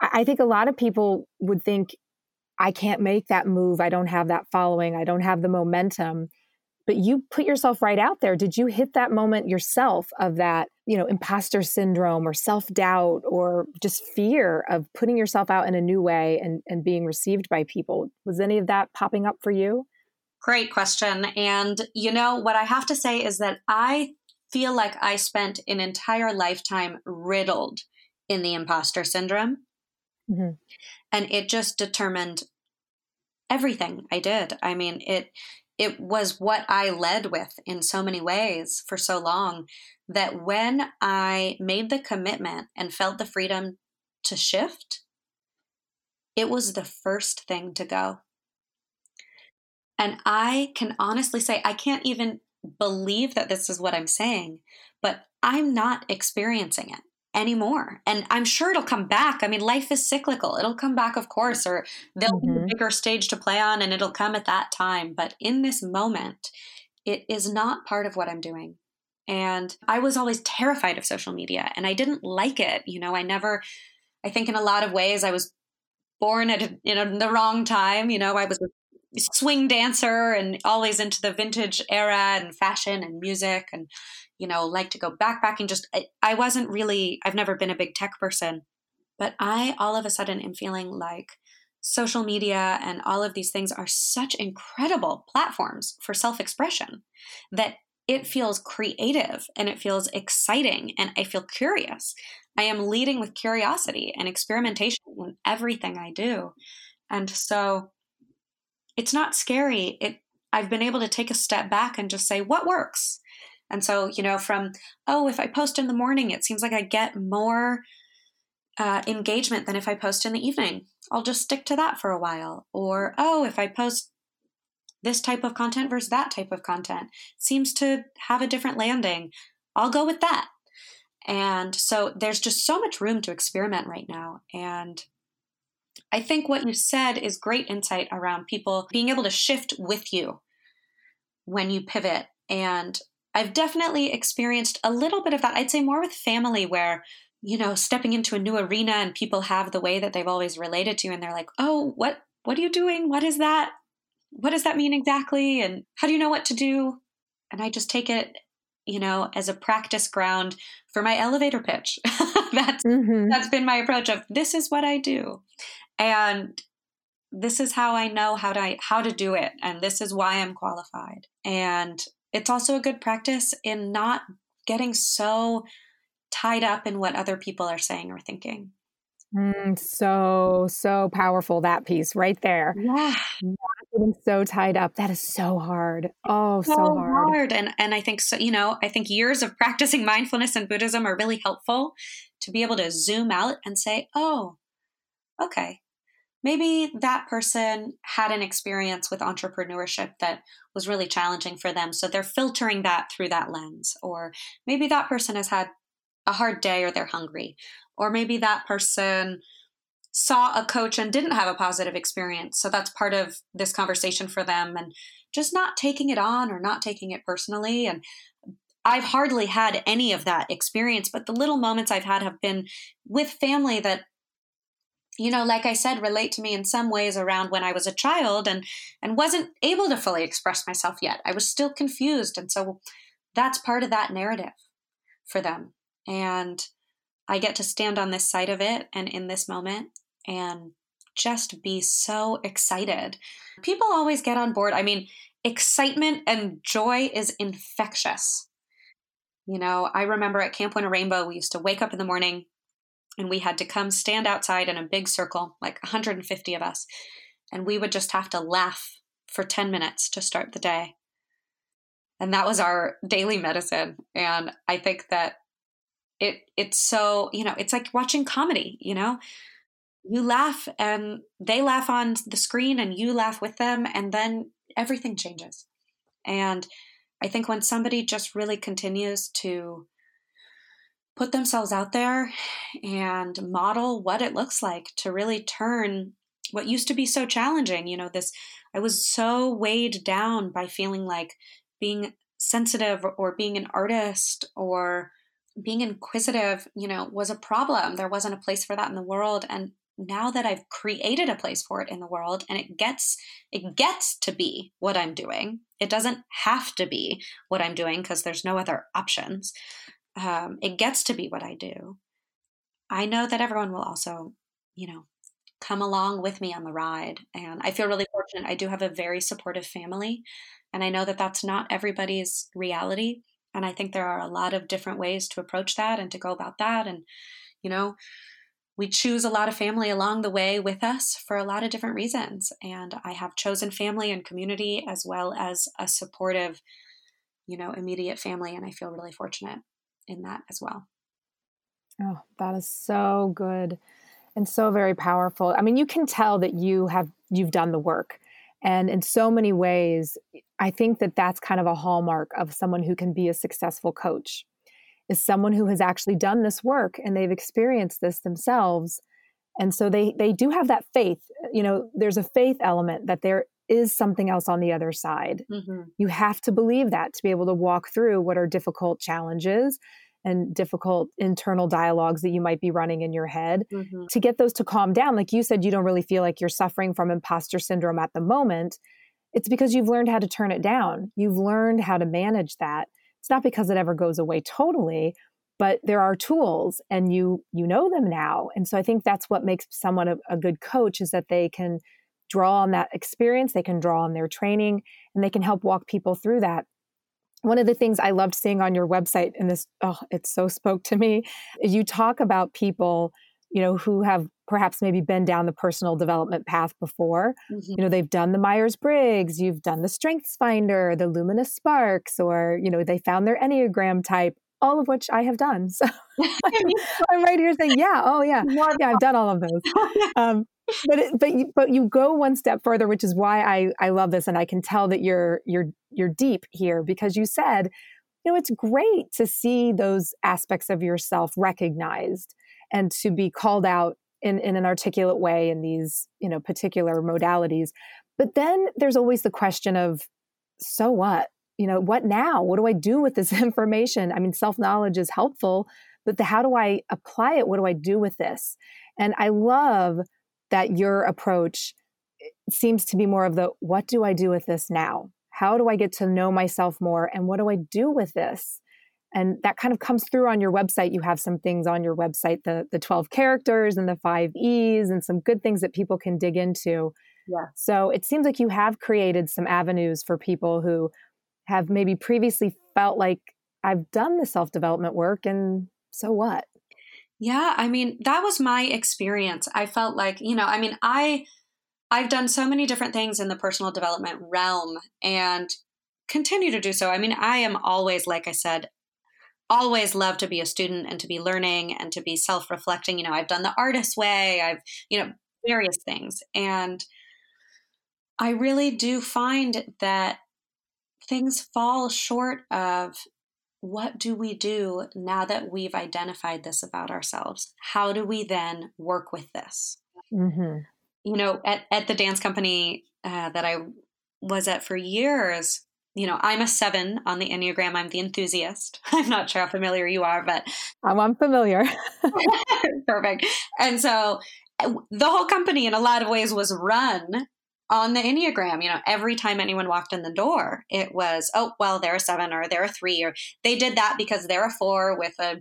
B: I, think a lot of people would think I can't make that move. I don't have that following. I don't have the momentum. But you put yourself right out there. Did you hit that moment yourself of that, you know, imposter syndrome or self-doubt or just fear of putting yourself out in a new way and, and being received by people? Was any of that popping up for you?
A: Great question. And, you know, what I have to say is that I feel like I spent an entire lifetime riddled in the imposter syndrome. Mm-hmm. And it just determined everything I did. I mean, it it was what I led with in so many ways for so long that when I made the commitment and felt the freedom to shift, it was the first thing to go. And I can honestly say, I can't even believe that this is what I'm saying, but I'm not experiencing it. Anymore. And I'm sure it'll come back. I mean, life is cyclical. It'll come back, of course, or there'll mm-hmm. be a mm-hmm. bigger stage to play on and it'll come at that time. But in this moment, it is not part of what I'm doing. And I was always terrified of social media and I didn't like it. You know, I never, I think in a lot of ways, I was born at you know the wrong time. You know, I was a swing dancer and always into the vintage era and fashion and music and you know like to go backpacking just I, I wasn't really i've never been a big tech person but i all of a sudden am feeling like social media and all of these things are such incredible platforms for self-expression that it feels creative and it feels exciting and i feel curious I am leading with curiosity and experimentation in everything I do. And so it's not scary. It I've been able to take a step back and just say what works. And so, you know, from oh, if I post in the morning, it seems like I get more uh, engagement than if I post in the evening. I'll just stick to that for a while. Or oh, if I post this type of content versus that type of content seems to have a different landing. I'll go with that. And so there's just so much room to experiment right now. And I think what you said is great insight around people being able to shift with you when you pivot. And I've definitely experienced a little bit of that. I'd say more with family where, you know, stepping into a new arena and people have the way that they've always related to and they're like, "Oh, what what are you doing? What is that? What does that mean exactly? And how do you know what to do?" And I just take it you know, as a practice ground for my elevator pitch. that's mm-hmm. that's been my approach of this is what I do. And this is how I know how to how to do it and this is why I'm qualified. And it's also a good practice in not getting so tied up in what other people are saying or thinking.
B: Mm, so, so powerful that piece right there.
A: Yeah.
B: Not getting so tied up. That is so hard. Oh, so, so hard. hard.
A: And and I think so, you know, I think years of practicing mindfulness and Buddhism are really helpful to be able to zoom out and say, oh, okay. Maybe that person had an experience with entrepreneurship that was really challenging for them. So they're filtering that through that lens. Or maybe that person has had a hard day or they're hungry or maybe that person saw a coach and didn't have a positive experience. So that's part of this conversation for them and just not taking it on or not taking it personally. And I've hardly had any of that experience, but the little moments I've had have been with family that you know like i said relate to me in some ways around when i was a child and and wasn't able to fully express myself yet i was still confused and so that's part of that narrative for them and I get to stand on this side of it and in this moment and just be so excited. People always get on board. I mean, excitement and joy is infectious. You know, I remember at Camp Winnarainbow, we used to wake up in the morning and we had to come stand outside in a big circle, like 150 of us, and we would just have to laugh for 10 minutes to start the day. And that was our daily medicine. And I think that it it's so you know it's like watching comedy you know you laugh and they laugh on the screen and you laugh with them and then everything changes and i think when somebody just really continues to put themselves out there and model what it looks like to really turn what used to be so challenging you know this i was so weighed down by feeling like being sensitive or being an artist or being inquisitive, you know, was a problem. There wasn't a place for that in the world. And now that I've created a place for it in the world and it gets it gets to be what I'm doing. It doesn't have to be what I'm doing because there's no other options. Um, it gets to be what I do. I know that everyone will also, you know, come along with me on the ride. And I feel really fortunate. I do have a very supportive family. And I know that that's not everybody's reality. And I think there are a lot of different ways to approach that and to go about that. And, you know, we choose a lot of family along the way with us for a lot of different reasons. And I have chosen family and community as well as a supportive, you know, immediate family. And I feel really fortunate in that as well.
B: Oh, that is so good and so very powerful. I mean, you can tell that you have you've done the work. And in so many ways, I think that that's kind of a hallmark of someone who can be a successful coach is someone who has actually done this work and they've experienced this themselves. And so they they do have that faith. You know, there's a faith element that there is something else on the other side. Mm-hmm. You have to believe that to be able to walk through what are difficult challenges and difficult internal dialogues that you might be running in your head mm-hmm. to get those to calm down. Like you said, you don't really feel like you're suffering from imposter syndrome at the moment. It's because you've learned how to turn it down. You've learned how to manage that. It's not because it ever goes away totally, but there are tools and you you know them now. And so I think that's what makes someone a, a good coach is that they can draw on that experience, they can draw on their training, and they can help walk people through that one of the things I loved seeing on your website, and this, oh, it so spoke to me, is you talk about people, you know, who have perhaps maybe been down the personal development path before. Mm-hmm. You know, they've done the Myers Briggs, you've done the Strengths Finder, the Lumina Sparks, or, you know, they found their Enneagram type, all of which I have done. So I'm right here saying, yeah, oh, yeah, yeah, I've done all of those. Um, but it, but you, but you go one step further, which is why I I love this, and I can tell that you're you're you're deep here because you said, you know, it's great to see those aspects of yourself recognized and to be called out in in an articulate way in these you know particular modalities. But then there's always the question of, so what? You know, what now? What do I do with this information? I mean, self knowledge is helpful, but the how do I apply it? What do I do with this? And I love that your approach eh, seems to be more of the what do I do with this now? How do I get to know myself more? And what do I do with this? And that kind of comes through on your website. You have some things on your website, the, the 12 characters and the five E's, and some good things that people can dig into. Yeah. So it seems like you have created some avenues for people who have maybe previously felt like I've done the self development work, and so what?
A: Yeah, I mean, that was my experience. I felt like, you know, I mean, I I've done so many different things in the personal development realm and continue to do so. I mean, I am always like I said, always love to be a student and to be learning and to be self-reflecting. You know, I've done the artist way, I've, you know, various things. And I really do find that things fall short of what do we do now that we've identified this about ourselves? How do we then work with this? Mm-hmm. You know, at, at the dance company uh, that I was at for years, you know, I'm a seven on the Enneagram. I'm the enthusiast. I'm not sure how familiar you are, but
B: I'm unfamiliar.
A: Perfect. And so uh, the whole company, in a lot of ways, was run on the Enneagram, you know, every time anyone walked in the door, it was, oh, well, they're a seven or they're a three, or they did that because they're a four with a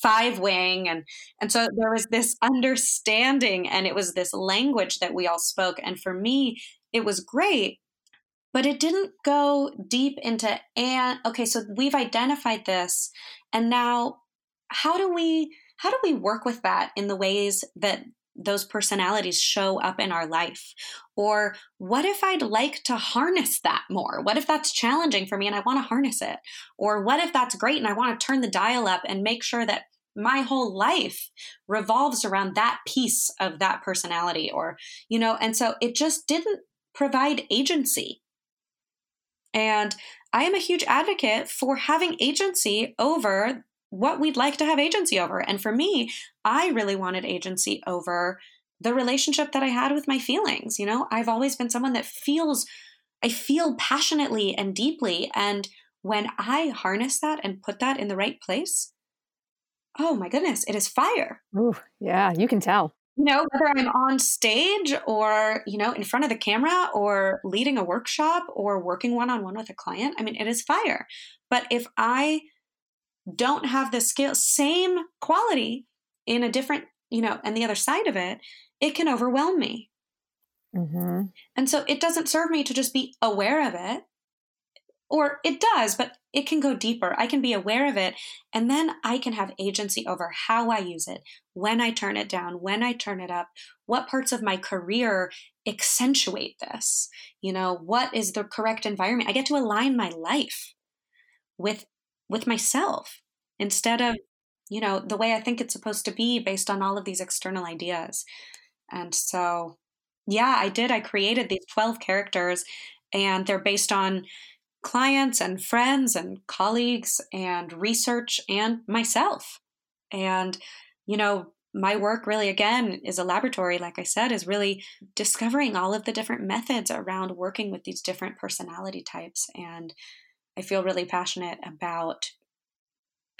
A: five wing. And, and so there was this understanding and it was this language that we all spoke. And for me, it was great, but it didn't go deep into, and okay, so we've identified this. And now how do we, how do we work with that in the ways that those personalities show up in our life? Or what if I'd like to harness that more? What if that's challenging for me and I want to harness it? Or what if that's great and I want to turn the dial up and make sure that my whole life revolves around that piece of that personality? Or, you know, and so it just didn't provide agency. And I am a huge advocate for having agency over what we'd like to have agency over. And for me, I really wanted agency over the relationship that I had with my feelings. You know, I've always been someone that feels, I feel passionately and deeply. And when I harness that and put that in the right place, oh my goodness, it is fire.
B: Ooh, yeah, you can tell.
A: You know, whether I'm on stage or, you know, in front of the camera or leading a workshop or working one on one with a client, I mean, it is fire. But if I don't have the skill, same quality in a different, you know, and the other side of it, it can overwhelm me. Mm-hmm. And so it doesn't serve me to just be aware of it, or it does, but it can go deeper. I can be aware of it, and then I can have agency over how I use it, when I turn it down, when I turn it up, what parts of my career accentuate this. You know, what is the correct environment? I get to align my life with with myself instead of you know the way i think it's supposed to be based on all of these external ideas and so yeah i did i created these 12 characters and they're based on clients and friends and colleagues and research and myself. And, you know, my work really, again, is a laboratory, like I said, is really discovering all of the different methods around working with these different personality types. And I feel really passionate about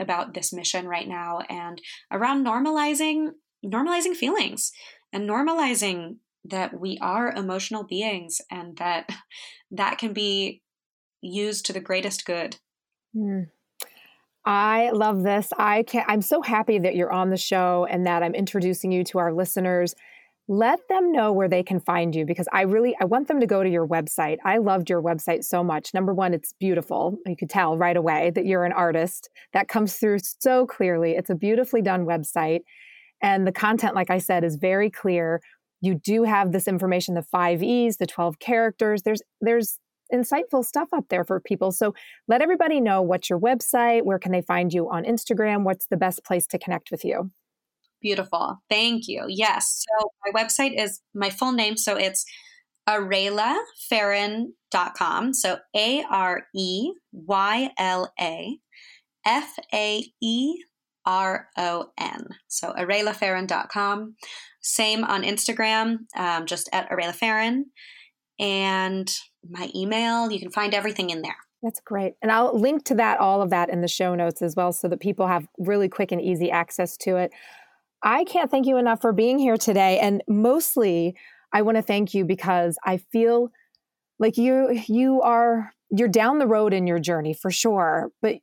A: about this mission right now and around normalizing normalizing feelings and normalizing that we are emotional beings and that that can be used to the greatest good.
B: Mm. I love this. I can I'm so happy that you're on the show and that I'm introducing you to our listeners. Let them know where they can find you because I really I want them to go to your website. I loved your website so much. Number 1, it's beautiful. You could tell right away that you're an artist. That comes through so clearly. It's a beautifully done website and the content like I said is very clear. You do have this information the 5 E's, the 12 characters. There's there's insightful stuff up there for people. So let everybody know what's your website, where can they find you on Instagram, what's the best place to connect with you?
A: Beautiful. Thank you. Yes. So my website is my full name. So it's areylafaron.com. So A R E Y L A F A E R O N. So areylafaron.com. Same on Instagram, um, just at areylafaron and my email. You can find everything in there.
B: That's great. And I'll link to that, all of that in the show notes as well, so that people have really quick and easy access to it. I can't thank you enough for being here today. And mostly, I want to thank you because I feel like you you are you're down the road in your journey for sure, but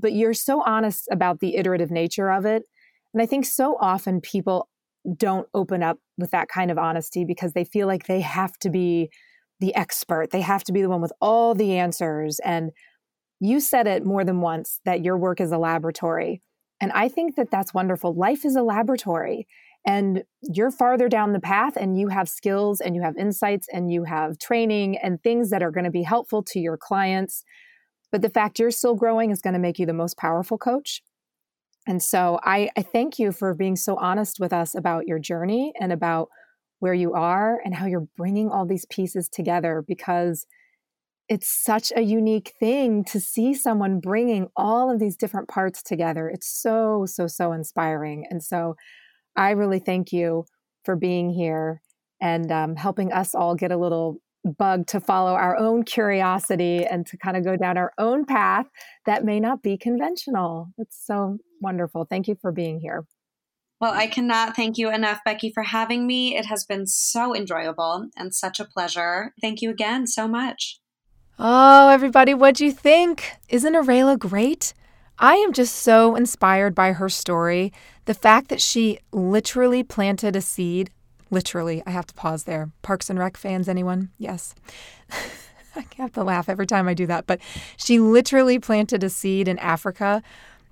B: but you're so honest about the iterative nature of it. And I think so often people don't open up with that kind of honesty because they feel like they have to be the expert. They have to be the one with all the answers. And you said it more than once that your work is a laboratory. And I think that that's wonderful. Life is a laboratory. And you're farther down the path, and you have skills and you have insights and you have training and things that are going to be helpful to your clients. But the fact you're still growing is going to make you the most powerful coach. And so I, I thank you for being so honest with us about your journey and about where you are and how you're bringing all these pieces together because it's such a unique thing to see someone bringing all of these different parts together. It's so, so, so inspiring. And so I really thank you for being here and um, helping us all get a little bug to follow our own curiosity and to kind of go down our own path that may not be conventional. It's so wonderful. Thank you for being here.
A: Well, I cannot thank you enough, Becky, for having me. It has been so enjoyable and such a pleasure. Thank you again so much.
B: Oh, everybody, what'd you think? Isn't Arayla great? I am just so inspired by her story. The fact that she literally planted a seed. Literally, I have to pause there. Parks and Rec fans, anyone? Yes. I have to laugh every time I do that. But she literally planted a seed in Africa,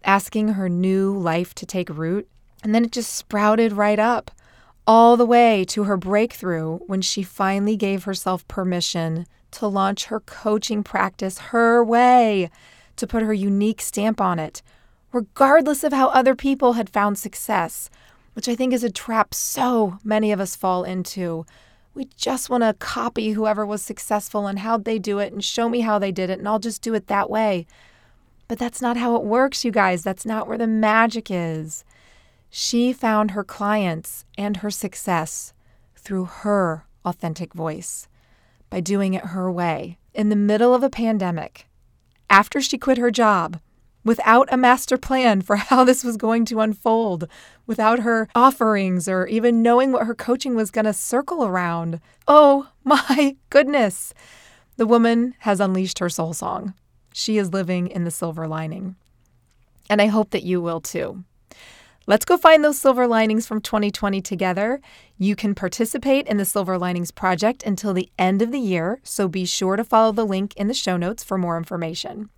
B: asking her new life to take root. And then it just sprouted right up, all the way to her breakthrough when she finally gave herself permission to launch her coaching practice her way, to put her unique stamp on it, regardless of how other people had found success, which I think is a trap so many of us fall into. We just want to copy whoever was successful and how they do it and show me how they did it, and I'll just do it that way. But that's not how it works, you guys. That's not where the magic is. She found her clients and her success through her authentic voice by doing it her way in the middle of a pandemic, after she quit her job, without a master plan for how this was going to unfold, without her offerings or even knowing what her coaching was going to circle around. Oh my goodness! The woman has unleashed her soul song. She is living in the silver lining. And I hope that you will too. Let's go find those silver linings from 2020 together. You can participate in the Silver Linings Project until the end of the year, so be sure to follow the link in the show notes for more information.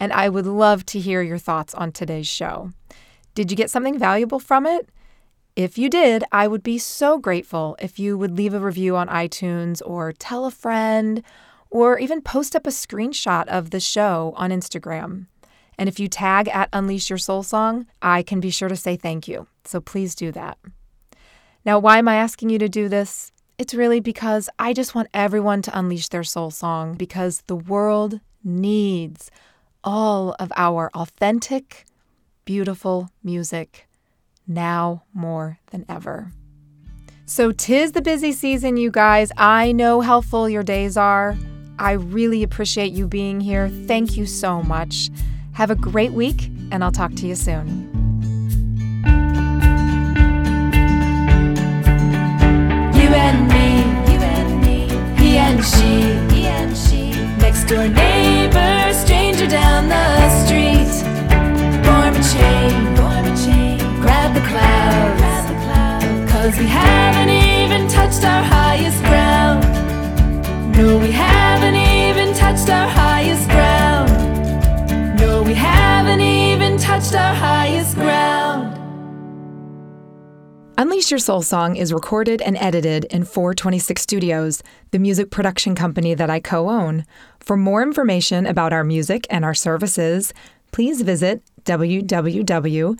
B: And I would love to hear your thoughts on today's show. Did you get something valuable from it? If you did, I would be so grateful if you would leave a review on iTunes or tell a friend or even post up a screenshot of the show on Instagram. And if you tag at Unleash Your Soul Song, I can be sure to say thank you. So please do that. Now, why am I asking you to do this? It's really because I just want everyone to unleash their soul song because the world needs all of our authentic, beautiful music now more than ever. So, tis the busy season, you guys. I know how full your days are. I really appreciate you being here. Thank you so much. Have a great week, and I'll talk to you soon.
C: You and me, you and me, he and she, he and she, next door neighbor, stranger down the street. Form a chain, form a chain, grab the clouds, grab the clouds, cause we haven't even touched our highest ground. No, we haven't even touched our highest ground. We haven't even touched our highest ground.
B: Unleash Your Soul Song is recorded and edited in 426 Studios, the music production company that I co own. For more information about our music and our services, please visit www.four,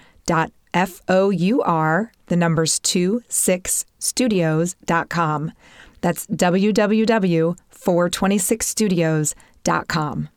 B: the numbers 26studios.com. That's www.426studios.com.